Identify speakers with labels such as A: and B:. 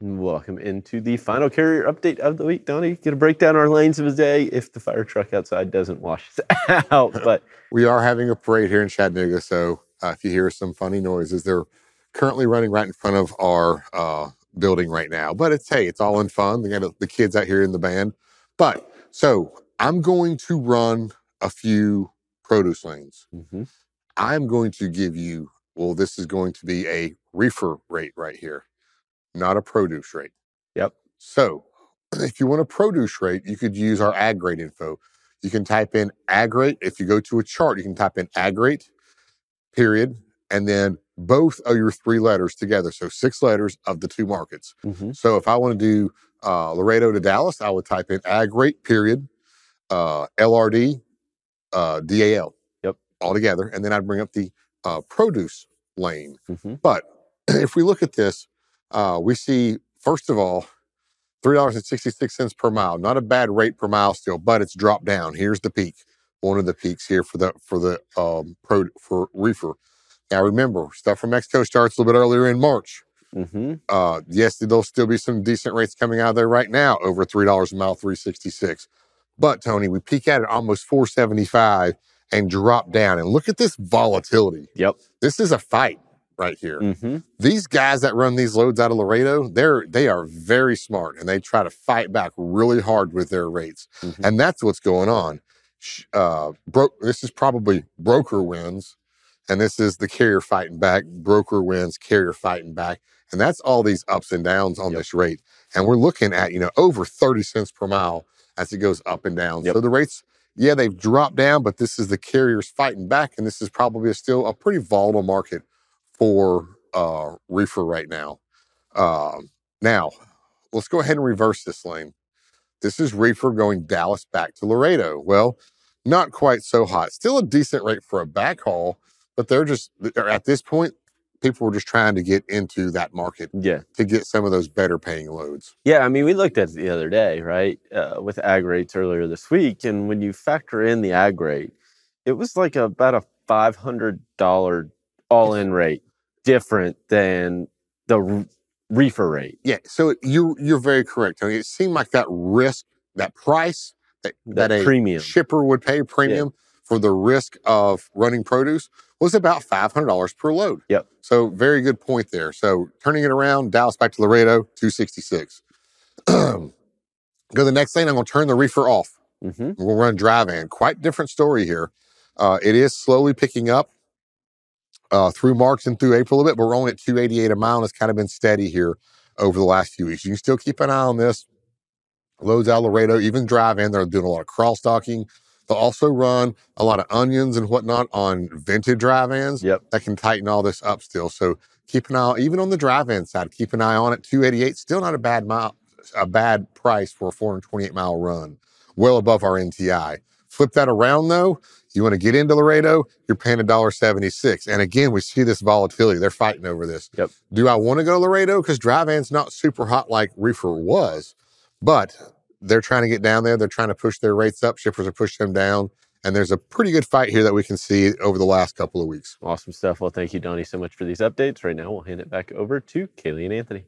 A: welcome into the final carrier update of the week. Donny, get to break down our lanes of the day if the fire truck outside doesn't wash us out. But
B: we are having a parade here in Chattanooga, so uh, if you hear some funny noises, they're currently running right in front of our uh, building right now. But it's hey, it's all in fun. They got the kids out here in the band. But so I'm going to run a few produce lanes.
A: mm-hmm.
B: I'm going to give you. Well, this is going to be a reefer rate right here, not a produce rate.
A: Yep.
B: So, if you want a produce rate, you could use our ag rate info. You can type in ag rate. If you go to a chart, you can type in ag rate, period, and then both of your three letters together. So six letters of the two markets.
A: Mm-hmm.
B: So if I want to do uh, Laredo to Dallas, I would type in ag rate, period, uh, LRD, uh, DAL.
A: Yep.
B: All together. And then I'd bring up the uh, produce lane.
A: Mm-hmm.
B: But if we look at this, uh, we see, first of all, $3.66 per mile. Not a bad rate per mile still, but it's dropped down. Here's the peak. One of the peaks here for the for the um pro for reefer. Now remember, stuff from Mexico starts a little bit earlier in March.
A: Mm-hmm.
B: Uh yes, there'll still be some decent rates coming out of there right now, over three dollars a mile, 366. But Tony, we peak out at almost 475 and drop down. And look at this volatility.
A: Yep.
B: This is a fight right here
A: Mm-hmm.
B: these guys that run these loads out of Laredo, they're they are very smart and they try to fight back really hard with their rates,
A: Mhm.
B: and that's what's going on. Uh, bro- this is probably broker wins, and this is the carrier fighting back. Broker wins, carrier fighting back, and that's all these ups and downs on
A: Yep.
B: this rate. And we're looking at you know over thirty cents per mile as it goes up and down.
A: Yep.
B: So the rates. Yeah, they've dropped down, but this is the carriers fighting back, and this is probably still a pretty volatile market for uh, reefer right now. Um, now, let's go ahead and reverse this lane. This is reefer going Dallas back to Laredo. Well, not quite so hot. Still a decent rate for a backhaul, but they're just they're, at this point, people were just trying to get into that market
A: Yeah.
B: to get some of those better paying loads.
A: Yeah, I mean, we looked at it the other day, right, uh, with ag rates earlier this week, and when you factor in the ag rate, it was like about a five hundred dollar all in rate, different than the r- reefer rate.
B: Yeah, so you you're very correct. Tony. It seemed like that risk, that price that,
A: That
B: that a
A: premium.
B: shipper would pay premium for the risk of running produce was about five hundred dollars per load.
A: Yep.
B: So very good point there. So turning it around, Dallas back to Laredo, two sixty six. Go to the next lane. I'm going to turn the reefer off.
A: hmm
B: We'll run drive in. Quite different story here. Uh, it is slowly picking up uh, through March and through April a bit, but we're only at 288 a mile and it's kind of been steady here over the last few weeks. You can still keep an eye on this. Loads out of Laredo, even drive in. They're doing a lot of cross docking. They'll also run a lot of onions and whatnot on vintage drive ins
A: Yep.
B: that can tighten all this up still. So keep an eye, even on the drive-in side, keep an eye on it. 288, still not a bad mile, a bad price for a 428 mile run, well above our NTI. Flip that around though, you want to get into Laredo, you're paying $1.76. And again, we see this volatility. They're fighting over this.
A: Yep.
B: Do I want to go to Laredo? Because drive-in's not super hot like reefer was, but they're trying to get down there. They're trying to push their rates up. Shippers are pushing them down. And there's a pretty good fight here that we can see over the last couple of weeks.
A: Awesome stuff. Well, thank you, Donny, so much for these updates. Right now, we'll hand it back over to Kaylee and Anthony.